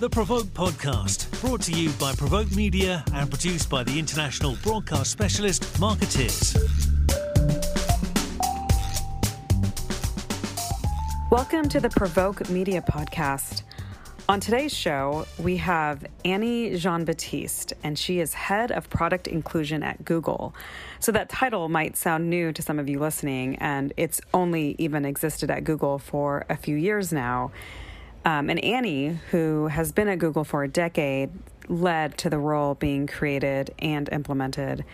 The Provoke Podcast, brought to you by Provoke Media and produced by the international broadcast specialist Markettiers. Welcome to the Provoke Media Podcast. On today's show, we have Annie Jean Baptiste, and she is head of product inclusion at Google. So, that title might sound new to some of you listening, and it's only even existed at Google for a few years now. Um, and Annie, who has been at Google for a decade, led to the role being created and implemented.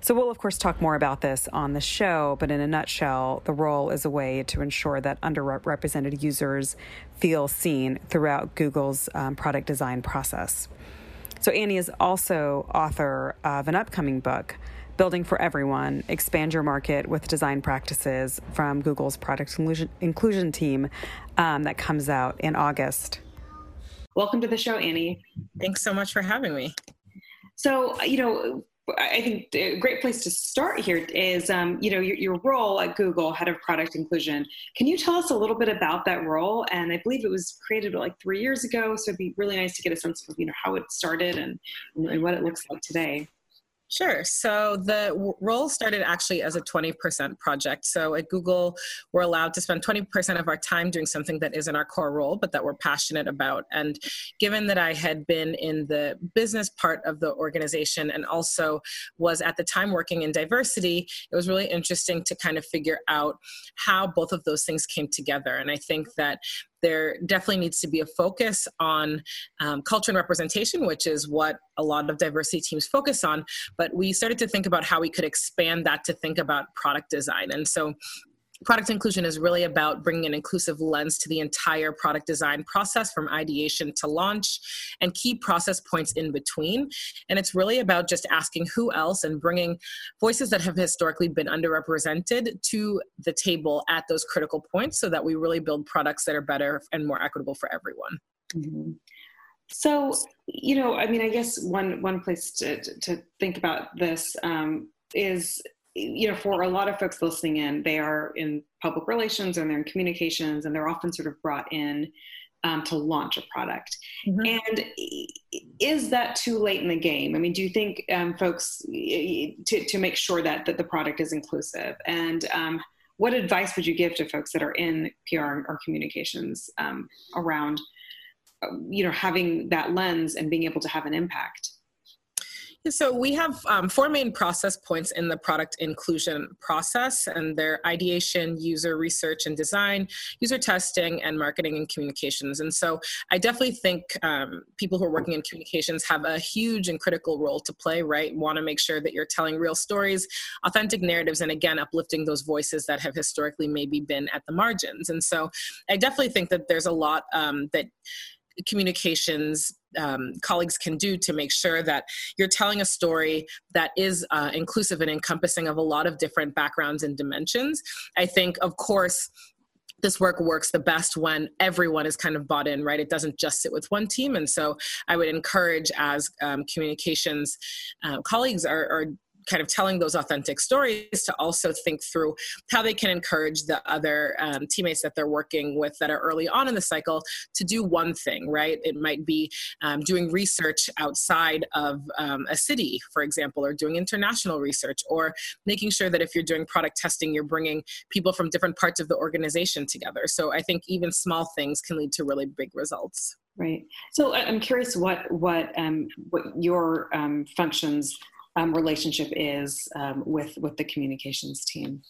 So, we'll of course talk more about this on the show, but in a nutshell, the role is a way to ensure that underrepresented users feel seen throughout Google's um, product design process. So, Annie is also author of an upcoming book Building for Everyone, Expand Your Market with Design Practices from Google's Product Inclusion, inclusion Team um, that comes out in August. Welcome to the show, Annie. Thanks so much for having me. So, you know, I think a great place to start here is, um, you know, your, your, role at Google, head of product inclusion. Can you tell us a little bit about that role? And I believe it was created like three years ago, so it'd be really nice to get a sense of, you know, how it started and, and what it looks like today. Sure. So the role started actually as a 20% project. So at Google, we're allowed to spend 20% of our time doing something that isn't our core role, but that we're passionate about. And given that I had been in the business part of the organization and also was at the time working in diversity, it was really interesting to kind of figure out how both of those things came together. And I think that there definitely needs to be a focus on um, culture and representation, which is what a lot of diversity teams focus on. But we started to think about how we could expand that to think about product design. And so product inclusion is really about bringing an inclusive lens to the entire product design process from ideation to launch and key process points in between and it's really about just asking who else and bringing voices that have historically been underrepresented to the table at those critical points so that we really build products that are better and more equitable for everyone mm-hmm. so you know i mean i guess one one place to, to think about this um, is you know, for a lot of folks listening in, they are in public relations and they're in communications, and they're often sort of brought in um, to launch a product. Mm-hmm. And is that too late in the game? I mean, do you think um, folks to to make sure that that the product is inclusive? And um, what advice would you give to folks that are in PR or communications um, around, you know, having that lens and being able to have an impact? So we have um, four main process points in the product inclusion process, and they're ideation, user research and design, user testing, and marketing and communications. And so I definitely think um, people who are working in communications have a huge and critical role to play, right? Want to make sure that you're telling real stories, authentic narratives, and again, uplifting those voices that have historically maybe been at the margins. And so I definitely think that there's a lot um, that communications um, colleagues can do to make sure that you're telling a story that is uh, inclusive and encompassing of a lot of different backgrounds and dimensions. I think, of course, this work works the best when everyone is kind of bought in, right? It doesn't just sit with one team. And so I would encourage as um, communications uh, colleagues are, are kind of telling those authentic stories to also think through how they can encourage the other um, teammates that they're working with that are early on in the cycle to do one thing right? It might be um, doing research outside of um, a city for example or doing international research or making sure that if you're doing product testing you're bringing people from different parts of the organization together. So i think even small things can lead to really big results. Right. So i'm curious what what um, what your um, functions relationship is um, with with the communications team.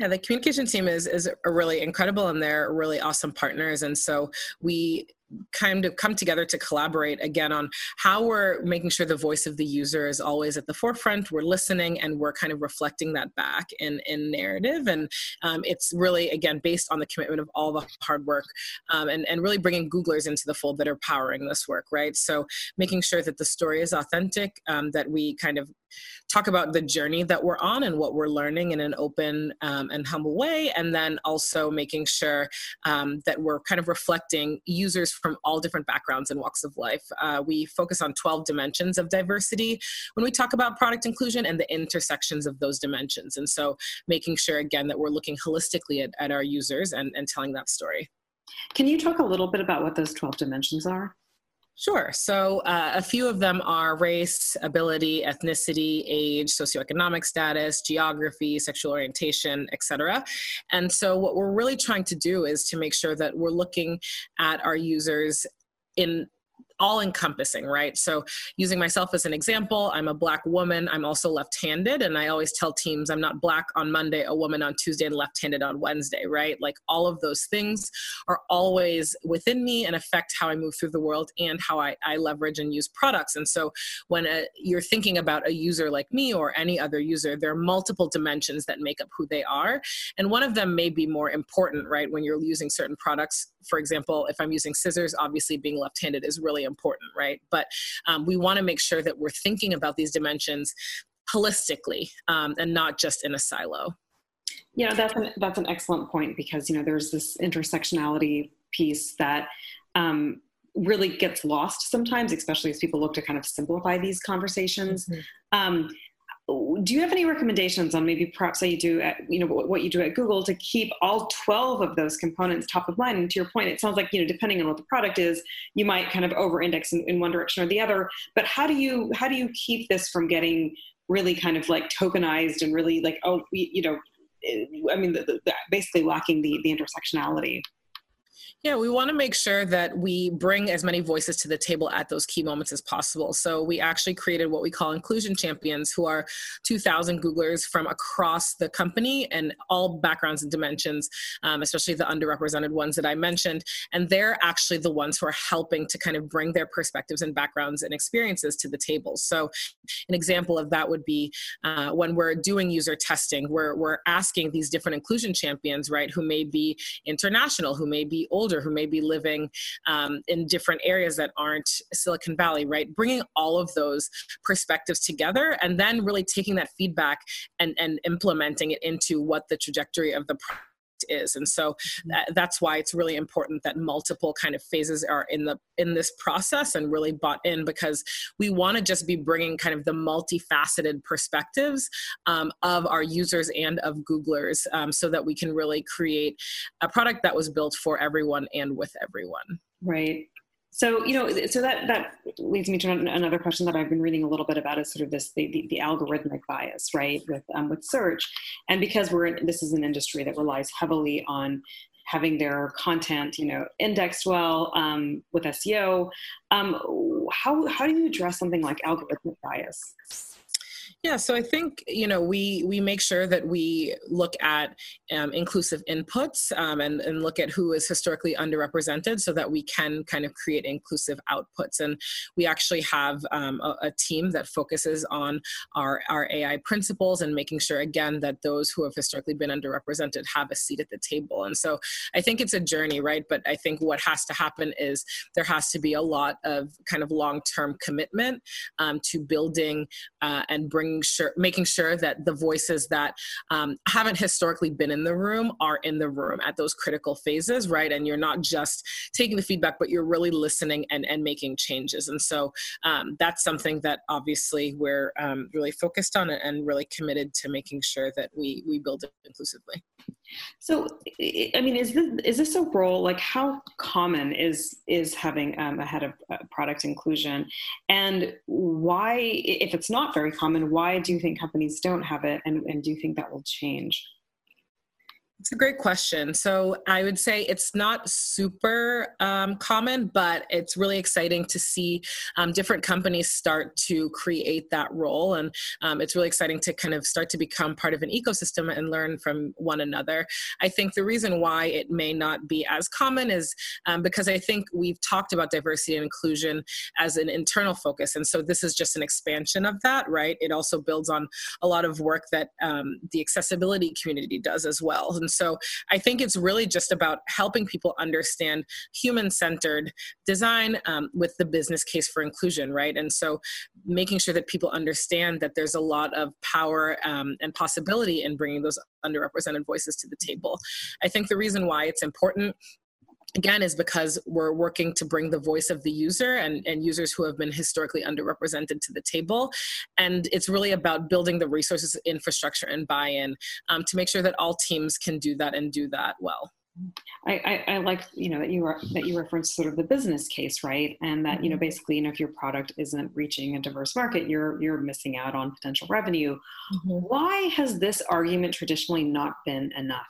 Yeah, the communication team is is really incredible, and they're really awesome partners. And so we kind of come together to collaborate again on how we're making sure the voice of the user is always at the forefront we're listening and we're kind of reflecting that back in in narrative and um, it's really again based on the commitment of all the hard work um, and and really bringing googlers into the fold that are powering this work right so making sure that the story is authentic um, that we kind of talk about the journey that we're on and what we're learning in an open um, and humble way and then also making sure um, that we're kind of reflecting users from all different backgrounds and walks of life. Uh, we focus on 12 dimensions of diversity when we talk about product inclusion and the intersections of those dimensions. And so making sure, again, that we're looking holistically at, at our users and, and telling that story. Can you talk a little bit about what those 12 dimensions are? Sure. So uh, a few of them are race, ability, ethnicity, age, socioeconomic status, geography, sexual orientation, etc. And so what we're really trying to do is to make sure that we're looking at our users in all encompassing, right? So, using myself as an example, I'm a black woman. I'm also left handed. And I always tell teams I'm not black on Monday, a woman on Tuesday, and left handed on Wednesday, right? Like all of those things are always within me and affect how I move through the world and how I, I leverage and use products. And so, when a, you're thinking about a user like me or any other user, there are multiple dimensions that make up who they are. And one of them may be more important, right? When you're using certain products. For example, if I'm using scissors, obviously being left handed is really important, right? But um, we want to make sure that we're thinking about these dimensions holistically um, and not just in a silo. You know, that's an, that's an excellent point because, you know, there's this intersectionality piece that um, really gets lost sometimes, especially as people look to kind of simplify these conversations. Mm-hmm. Um, do you have any recommendations on maybe perhaps how you do at, you know what you do at google to keep all 12 of those components top of mind? And to your point it sounds like you know depending on what the product is you might kind of over index in, in one direction or the other. But how do you how do you keep this from getting really kind of like tokenized and really like oh you know eh, i mean the, the, basically lacking the the intersectionality yeah, we want to make sure that we bring as many voices to the table at those key moments as possible. So we actually created what we call inclusion champions, who are 2,000 Googlers from across the company and all backgrounds and dimensions, um, especially the underrepresented ones that I mentioned. And they're actually the ones who are helping to kind of bring their perspectives and backgrounds and experiences to the table. So an example of that would be uh, when we're doing user testing, we're, we're asking these different inclusion champions, right, who may be international, who may be older older who may be living um, in different areas that aren't Silicon Valley, right? Bringing all of those perspectives together and then really taking that feedback and, and implementing it into what the trajectory of the is. And so mm-hmm. that's why it's really important that multiple kind of phases are in the in this process and really bought in because we want to just be bringing kind of the multifaceted perspectives um, of our users and of googlers um, so that we can really create a product that was built for everyone and with everyone. Right so you know so that that leads me to another question that i've been reading a little bit about is sort of this the, the, the algorithmic bias right with um, with search. And because we're in, this is an industry that relies heavily on having their content you know indexed well um, with seo um, how how do you address something like algorithmic bias yeah, so I think you know we we make sure that we look at um, inclusive inputs um, and and look at who is historically underrepresented, so that we can kind of create inclusive outputs. And we actually have um, a, a, team that focuses on our our AI principles and making sure again that those who have historically been underrepresented have a seat at the table. And so I think it's a journey, right? But I think what has to happen is there has to be a lot of kind of long term commitment um, to building uh, and bringing making sure making sure that the voices that um, haven't historically been in the room are in the room at those critical phases right? And you're not just taking the feedback but you're really listening and, and making changes. And so um, that's something that obviously we're um, really focused on and really committed to making sure that we we build it inclusively. So, I mean, is this is this a role? Like, how common is is having um, a head of uh, product inclusion, and why, if it's not very common, why do you think companies don't have it, and, and do you think that will change? It's a great question. So I would say it's not super um, common, but it's really exciting to see um, different companies start to create that role. And um, it's really exciting to kind of start to become part of an ecosystem and learn from one another. I think the reason why it may not be as common is um, because I think we've talked about diversity and inclusion as an internal focus. And so this is just an expansion of that, right? It also builds on a lot of work that um, the accessibility community does as well. And so I think it's really just about helping people understand human centered design um, with the business case for inclusion, right? And so making sure that people understand that there's a lot of power um, and possibility in bringing those underrepresented voices to the table. I think the reason why it's important again is because we're working to bring the voice of the user and, and users who have been historically underrepresented to the table and it's really about building the resources infrastructure and buy-in um, to make sure that all teams can do that and do that well I, I, I, like you know that you are that you reference sort of the business case, right? And that you know mm-hmm. basically you know if your product isn't reaching a diverse market, you're you're missing out on potential revenue. Mm-hmm. Why has this argument traditionally not been enough?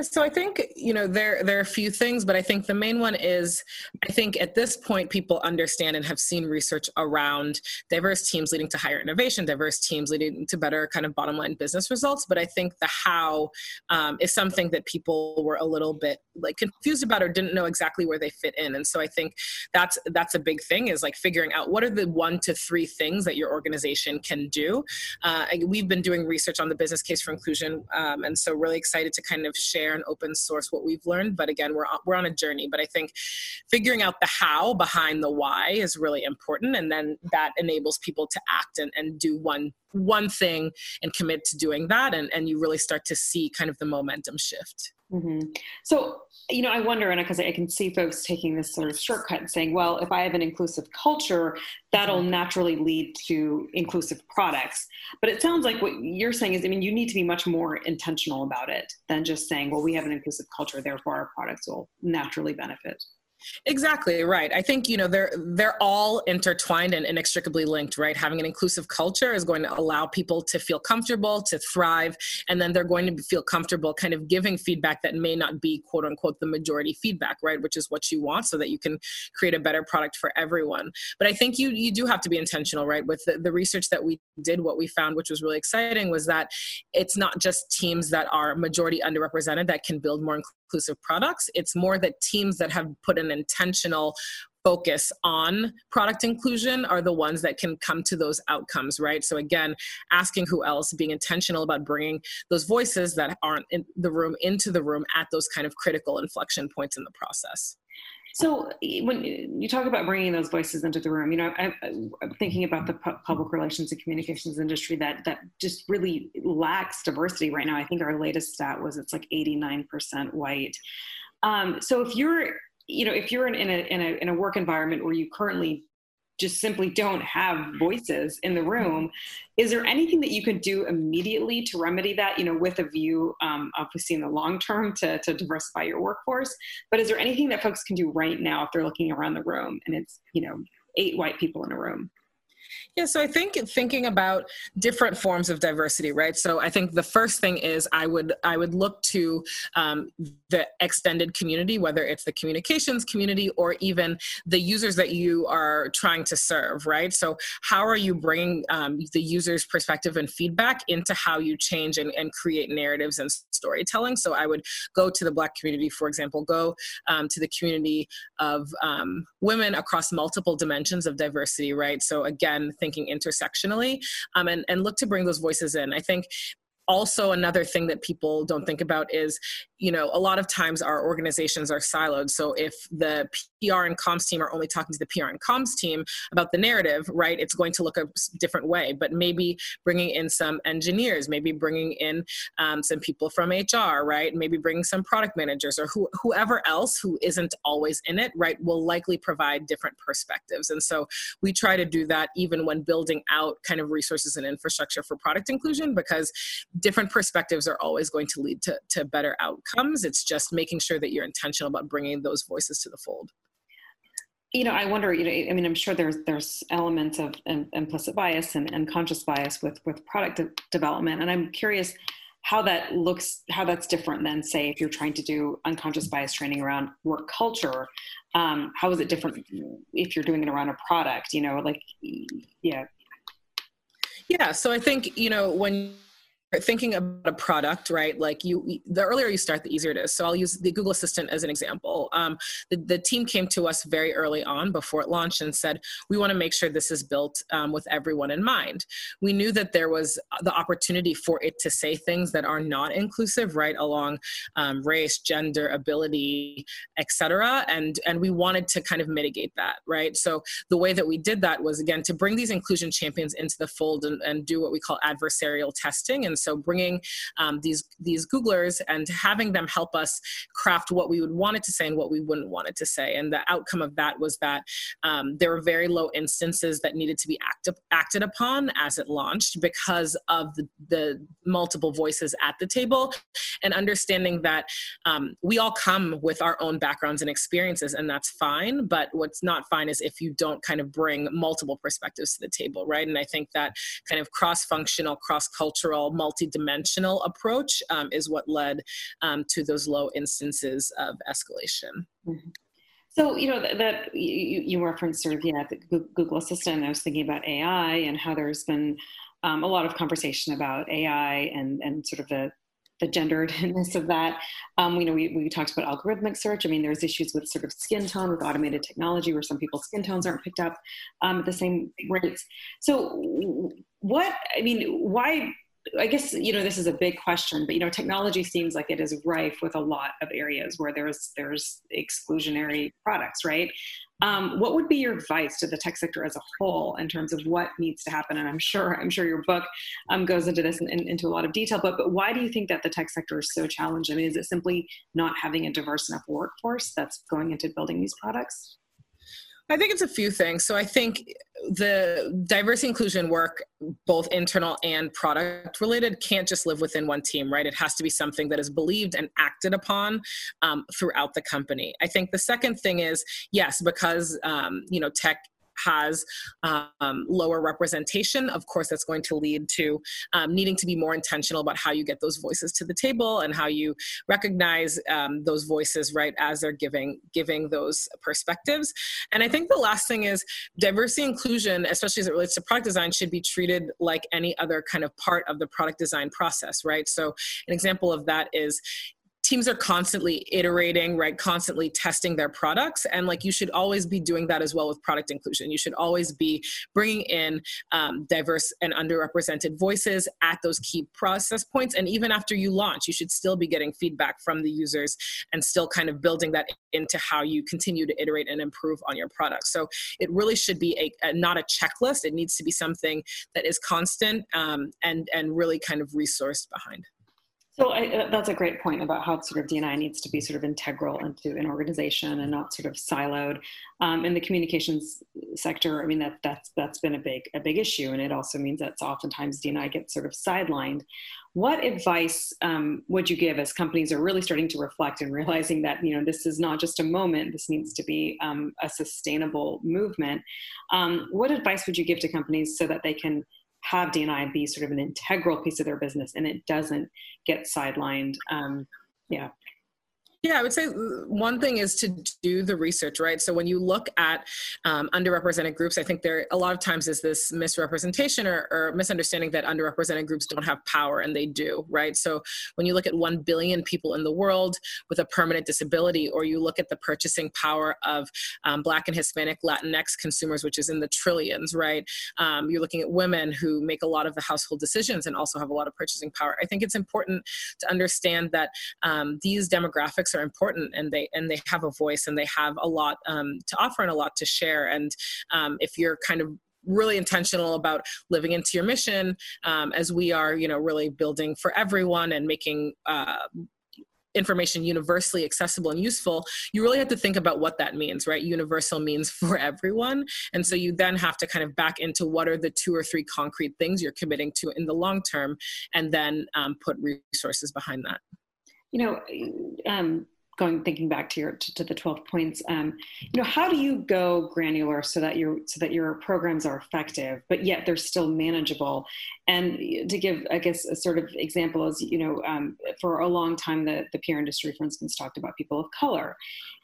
So I think you know there there are a few things, but I think the main one is I think at this point people understand and have seen research around diverse teams leading to higher innovation, diverse teams leading to better kind of bottom line business results. But I think the how um, is something that people were a little bit like confused about or didn't know exactly where they fit in. And so I think that's that's a big thing is like figuring out what are the one to three things that your organization can do. Uh, we've been doing research on the business case for inclusion, um, and so really excited to kind of share share and open source what we've learned. But again, we're on, we're on a journey. But I think figuring out the how behind the why is really important, and then that enables people to act and, and do one one thing and commit to doing that, and and you really start to see kind of the momentum shift. Mm-hmm. So, you know, I wonder, and because I can see folks taking this sort of shortcut and saying, well, if I have an inclusive culture, that'll mm-hmm. naturally lead to inclusive products. But it sounds like what you're saying is, I mean, you need to be much more intentional about it than just saying, well, we have an inclusive culture, therefore our products will naturally benefit. Exactly right. I think you know they're they're all intertwined and inextricably linked, right? Having an inclusive culture is going to allow people to feel comfortable, to thrive, and then they're going to feel comfortable kind of giving feedback that may not be quote unquote the majority feedback, right? Which is what you want so that you can create a better product for everyone. But I think you you do have to be intentional, right? With the, the research that we did, what we found, which was really exciting, was that it's not just teams that are majority underrepresented that can build more inclusive products. It's more that teams that have put an intentional focus on product inclusion are the ones that can come to those outcomes, right? So, again, asking who else, being intentional about bringing those voices that aren't in the room into the room at those kind of critical inflection points in the process. So when you talk about bringing those voices into the room, you know, I, am thinking about the pu- public relations and communications industry that that just really lacks diversity right now. I think our latest stat was it's like 89% white. Um, so if you're, you know, if you're in, in, a, in a in a work environment where you currently just simply don't have voices in the room. Is there anything that you could do immediately to remedy that, you know, with a view, um, obviously in the long term to, to diversify your workforce? But is there anything that folks can do right now if they're looking around the room and it's, you know, eight white people in a room? Yeah, so I think thinking about different forms of diversity, right? So I think the first thing is I would I would look to um, the extended community, whether it's the communications community or even the users that you are trying to serve, right? So how are you bringing um, the user's perspective and feedback into how you change and, and, create narratives and storytelling? So I would go to the Black community, for example, go um, to the community of um, women across multiple dimensions of diversity, right? So again thinking intersectionally um, and, and look to bring those voices in. I think also another thing that people don't think about is you know, a lot of times our organizations are siloed. So if the PR and comms team are only talking to the PR and comms team about the narrative, right, it's going to look a different way. But maybe bringing in some engineers, maybe bringing in um, some people from HR, right, maybe bringing some product managers or who, whoever else who isn't always in it, right, will likely provide different perspectives. And so we try to do that even when building out kind of resources and infrastructure for product inclusion because different perspectives are always going to lead to, to better outcomes. It's just making sure that you're intentional about bringing those voices to the fold. You know, I wonder. You know, I mean, I'm sure there's there's elements of implicit bias and, and conscious bias with with product de- development, and I'm curious how that looks how that's different than say if you're trying to do unconscious bias training around work culture um, how is it different if you're doing it around a product you know like yeah yeah so i think you know when thinking about a product, right? Like you, the earlier you start, the easier it is. So I'll use the Google Assistant as an example. Um, the, the, team came to us very early on before it launched and said, we want to make sure this is built um, with everyone in mind. We knew that there was the opportunity for it to say things that are not inclusive, right, along um, race, gender, ability, etc. And and we wanted to kind of mitigate that, right? So the way that we did that was again to bring these inclusion champions into the fold and, and do what we call adversarial testing and so bringing um, these these Googlers and having them help us craft what we would want it to say and what we wouldn't want it to say. And the outcome of that was that um, there were very low instances that needed to be act- acted upon as it launched because of the, the multiple voices at the table and understanding that um, we all come with our own backgrounds and experiences, and that's fine. But what's not fine is if you don't kind of bring multiple perspectives to the table, right? And I think that kind of cross functional, cross cultural, multi dimensional approach um, is what led um, to those low instances of escalation. Mm-hmm. So you know that, that you, you, referenced sort of yeah the Google Assistant. I was thinking about AI and how there's been um, a lot of conversation about AI and and sort of the the genderedness of that. Um, you know, we, we talked about algorithmic search. I mean, there's issues with sort of skin tone with automated technology where some people's skin tones aren't picked up um, at the same rates. So, what, I mean, why I guess you know this is a big question, but you know technology seems like it is rife with a lot of areas where there's there's exclusionary products, right? Um, what would be your advice to the tech sector as a whole in terms of what needs to happen? And I'm sure I'm sure your book um, goes into this in, in, into a lot of detail. But but why do you think that the tech sector is so challenged? I mean, is it simply not having a diverse enough workforce that's going into building these products? I think it's a few things. So I think the diversity inclusion work, both internal and product related, can't just live within one team, right? It has to be something that is believed and acted upon um, throughout the company. I think the second thing is yes, because um, you know tech has um, lower representation, of course, that's going to lead to um, needing to be more intentional about how you get those voices to the table and how you recognize um, those voices right as they're giving giving those perspectives. And I think the last thing is diversity inclusion, especially as it relates to product design, should be treated like any other kind of part of the product design process, right? So an example of that is teams are constantly iterating right? Constantly testing their products. And like you should always be doing that as well with product inclusion. You should always be bringing in um, diverse and underrepresented voices at those key process points. And even after you launch you should still be getting feedback from the users and still kind of building that into how you continue to iterate and improve on your product. So it really should be a, a not a checklist. It needs to be something that is constant um, and and really kind of resourced behind so I, uh, that's a great point about how sort of DNI needs to be sort of integral into an organization and not sort of siloed. Um, in the communications sector, I mean that that's that's been a big a big issue, and it also means that oftentimes DNI gets sort of sidelined. What advice um, would you give as companies are really starting to reflect and realizing that you know this is not just a moment; this needs to be um, a sustainable movement. Um, what advice would you give to companies so that they can have DNI be sort of an integral piece of their business and it doesn't get sidelined. Um, yeah. Yeah, I would say one thing is to do the research, right? So when you look at um, underrepresented groups, I think there a lot of times is this misrepresentation or, or, misunderstanding that underrepresented groups don't have power, and they do, right? So when you look at one billion people in the world with a permanent disability, or you look at the purchasing power of um, Black and Hispanic Latinx consumers, which is in the trillions, right? Um, you're looking at women who make a lot of the household decisions and also have a lot of purchasing power. I think it's important to understand that um, these demographics are important and they and they have a voice and they have a lot um, to offer and a lot to share and um, if you're kind of really intentional about living into your mission um, as we are you know really building for everyone and making uh, information universally accessible and useful, you really have to think about what that means, right? Universal means for everyone. And so you then have to kind of back into what are the two or three concrete things you're committing to in the long term, and then um, put resources behind that. You know, um, going thinking back to your to, to the 12 points um, you know how do you go granular so that your so that your programs are effective but yet they're still manageable and to give i guess a sort of example is you know um, for a long time the, the PR industry for instance talked about people of color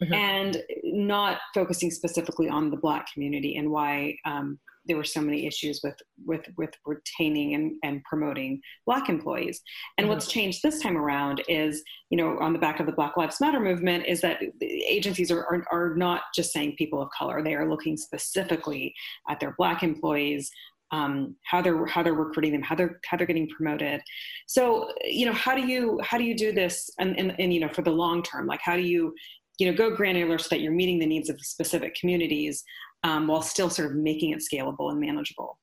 mm-hmm. and not focusing specifically on the black community and why um, there were so many issues with with with retaining and, and promoting black employees and mm-hmm. what's changed this time around is you know on the back of the black lives matter movement is that agencies are, are, are not just saying people of color they are looking specifically at their black employees um, how they're how they're recruiting them, how they're how they're getting promoted. So you know, how do you how do you do this and, and, and you know for the long term? Like how do you you know go granular so that you're meeting the needs of specific communities um, while still sort of making it scalable and manageable.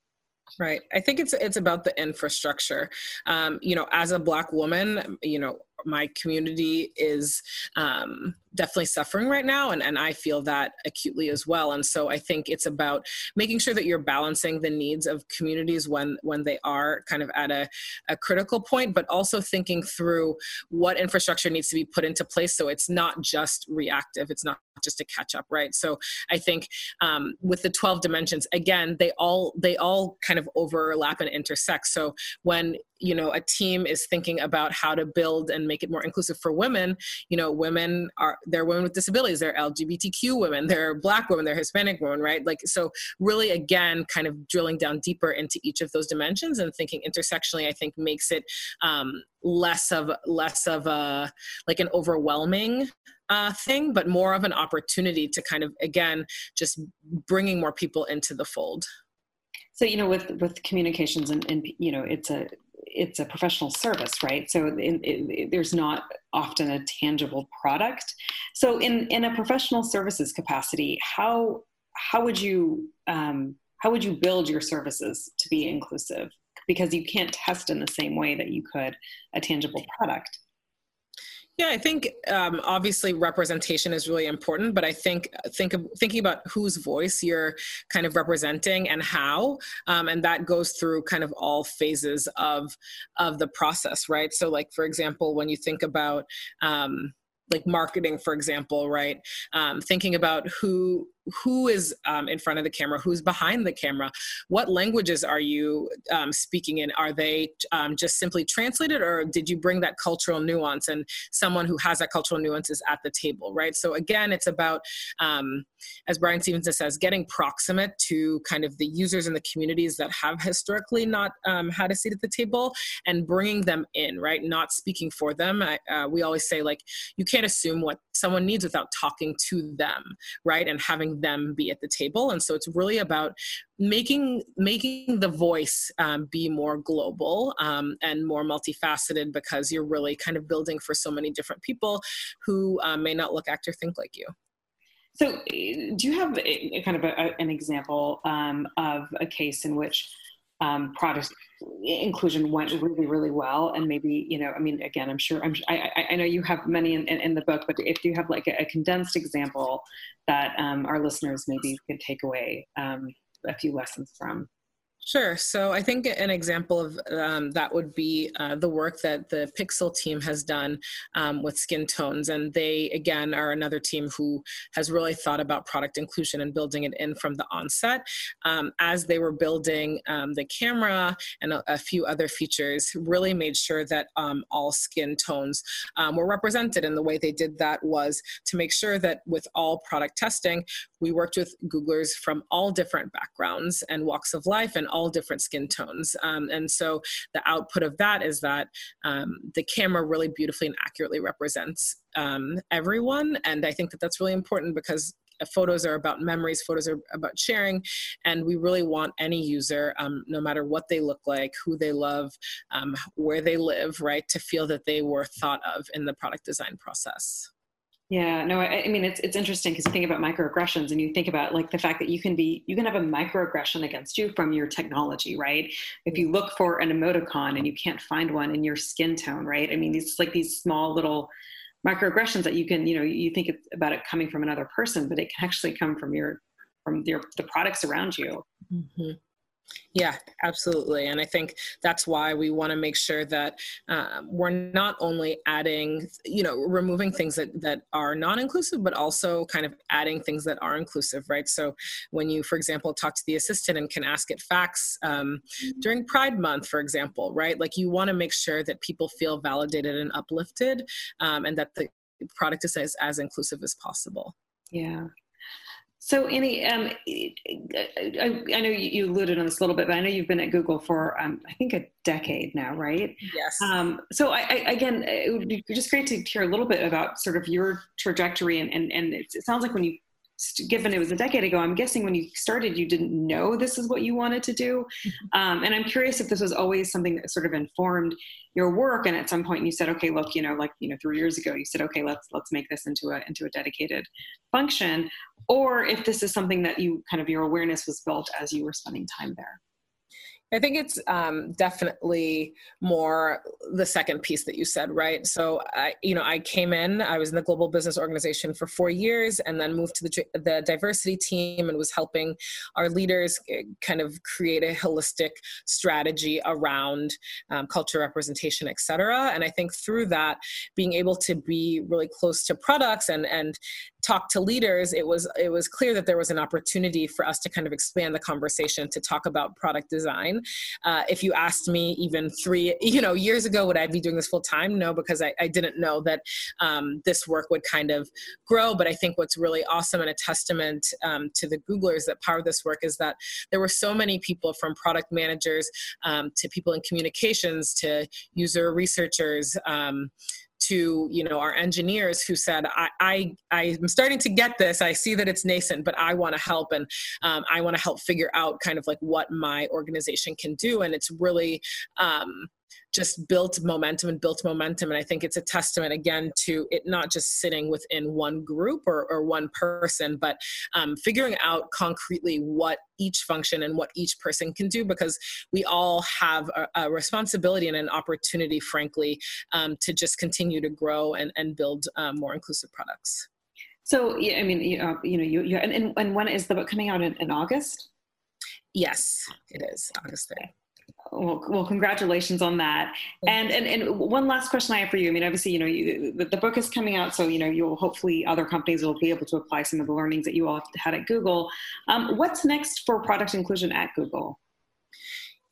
Right. I think it's it's about the infrastructure. Um, you know, as a black woman, you know, my community is um, definitely suffering right now and, and i feel that acutely as well. And so i think it's about making sure that you're balancing the needs of communities when when they are kind of at a, a critical point but also thinking through what infrastructure needs to be put into place so it's not just reactive it's not just a catch up right? So i think um, with the 12 dimensions again they all they all kind of overlap and intersect. So when you know a team is thinking about how to build and make it more inclusive for women you know women are they're women with disabilities they're lgbtq women they're black women they're hispanic women right? Like so really again kind of drilling down deeper into each of those dimensions and thinking intersectionally i think makes it um, less of less of a like an overwhelming uh, thing but more of an opportunity to kind of again just bringing more people into the fold. So you know with with communications and, and you know it's a it's a professional service, right? So it, it, there's not often a tangible product. So in in a professional services capacity, how how would you um, how would you build your services to be inclusive? Because you can't test in the same way that you could a tangible product. Yeah, I think um, obviously representation is really important, but I think think of thinking about whose voice you're kind of representing and how, um, and that goes through kind of all phases of of the process, right? So, like for example, when you think about um, like marketing, for example, right? Um, thinking about who who is um, in front of the camera who's behind the camera what languages are you um, speaking in? Are they um, just simply translated or did you bring that cultural nuance? And someone who has that cultural nuance is at the table right? So again it's about um, as Bryan Stevenson says getting proximate to kind of the users and the communities that have historically not um, had a seat at the table and bringing them in right? Not speaking for them. I, uh, we always say like you can't assume what someone needs without talking to them right? And having them be at the table. And so it's really about making making the voice um, be more global um, and more multifaceted because you're really kind of building for so many different people who um, may not look act or think like you. So do you have a, a kind of a, an example um, of a case in which um, product inclusion went really really well. And maybe you know i mean again i'm sure i'm i, I know you have many in, in, in the book but if you have like a, a condensed example that um, our listeners maybe could take away um, a few lessons from Sure. So I think an example of um, that would be uh, the work that the Pixel team has done um, with skin tones. And they, again, are another team who has really thought about product inclusion and building it in from the onset. Um, as they were building um, the camera and a, a, few other features, really made sure that um, all skin tones um, were represented. And the way they did that was to make sure that with all product testing, we worked with Googlers from all different backgrounds and walks of life and all different skin tones. Um, and so the output of that is that um, the camera really beautifully and accurately represents um, everyone. And I think that that's really important because photos are about memories photos are about sharing and we really want any user um, no matter what they look like who they love um, where they live right to feel that they were thought of in the product design process yeah, no, I, I mean it's it's interesting because you think about microaggressions and you think about like the fact that you can be you can have a microaggression against you from your technology, right? If you look for an emoticon and you can't find one in your skin tone, right? I mean, these like these small little microaggressions that you can you know you think about it coming from another person, but it can actually come from your from your the products around you. Mm-hmm. Yeah, absolutely. And I think that's why we want to make sure that um, we're not only adding, you know, removing things that, that are non inclusive, but also kind of adding things that are inclusive, right? So when you, for example, talk to the assistant and can ask it facts um, during Pride Month, for example, right? Like you want to make sure that people feel validated and uplifted um, and that the product is as, as inclusive as possible. Yeah, so, Annie, um, I, I, know you alluded on this a little bit, but I know you've been at Google for, um, I think, a decade now, right? Yes. Um, so, I, I, again, it would be just great to hear a little bit about sort of your trajectory, and and, and it sounds like when you given it was a decade ago, I'm guessing when you started, you didn't know this is what you wanted to do. Mm-hmm. Um, and I'm curious if this was always something that sort of informed your work. And at some point, you said, okay, look, you know, like you know, three years ago, you said, okay, let's let's make this into a into a dedicated function, or if this is something that you kind of your awareness was built as you were spending time there. I think it's um, definitely more the second piece that you said, right? So, I, you know, I came in, I was in the global business organization for four years, and then moved to the the diversity team and was helping our leaders eh, kind of create a holistic strategy around um, culture representation, et cetera. And I think through that, being able to be really close to products and and talk to leaders, it was it was clear that there was an opportunity for us to kind of expand the conversation to talk about product design. Uh, if you asked me even three you know years ago, would I be doing this full time? No, because I, I didn't know that um, this work would kind of grow. But I think what's really awesome and a testament um, to the Googlers that power this work is that there were so many people from product managers um, to people in communications to user researchers. Um, to you know our engineers who said I, I i'm starting to get this. I see that it's nascent but i want to help and um, i want to help figure out kind of like what my organization can do. And it's really um, just built momentum and built momentum. And I think it's a testament again to it not just sitting within one group or, or one person, but um, figuring out concretely what each function and what each person can do because we all have a, a responsibility and an opportunity, frankly, um, to just continue to grow and, and build um, more inclusive products. So, yeah, I mean, you, uh, you know, you, you and, and, when is the book coming out in, in August? Yes, it is August 3rd. Well, well, congratulations on that. And, and and one last question I have for you. I mean, obviously, you know, you, the, the, book is coming out, so you know, you'll hopefully other companies will be able to apply some of the learnings that you all had at Google. Um, what's next for product inclusion at Google?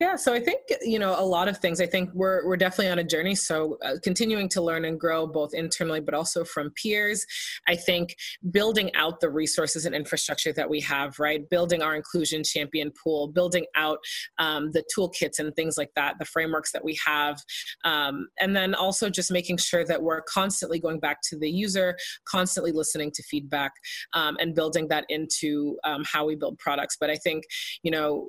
Yeah, so I think you know a lot of things. I think we're we're definitely on a journey. So uh, continuing to learn and grow both internally, but also from peers. I think building out the resources and infrastructure that we have, right? Building our inclusion champion pool, building out um, the toolkits and things like that, the frameworks that we have, um, and then also just making sure that we're constantly going back to the user, constantly listening to feedback, um, and building that into um, how we build products. But I think you know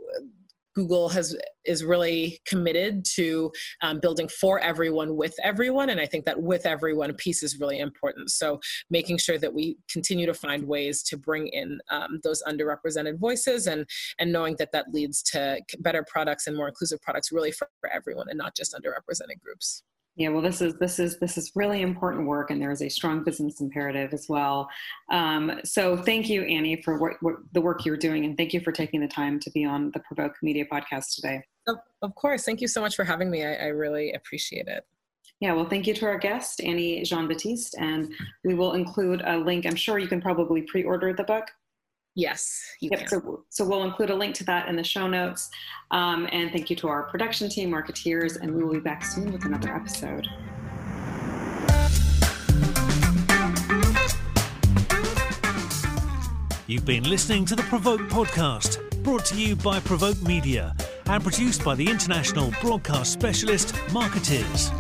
Google has is really committed to um, building for everyone with everyone, and I think that with everyone piece is really important. So making sure that we continue to find ways to bring in um, those underrepresented voices, and and knowing that that leads to better products and more inclusive products, really for, for everyone, and not just underrepresented groups. Yeah, well, this is this is this is really important work, and there is a strong business imperative as well. Um, so, thank you, Annie, for what, what, the work you're doing, and thank you for taking the time to be on the Provoke Media podcast today. Of, of course, thank you so much for having me. I, I really appreciate it. Yeah, well, thank you to our guest, Annie Jean Baptiste, and we will include a link. I'm sure you can probably pre-order the book. Yes. yep. So, so we'll include a link to that in the show notes. Um, and thank you to our production team, markettiers, and we will be back soon with another episode. You've been listening to the Provoke podcast, brought to you by Provoke Media and produced by the international broadcast specialist Markettiers.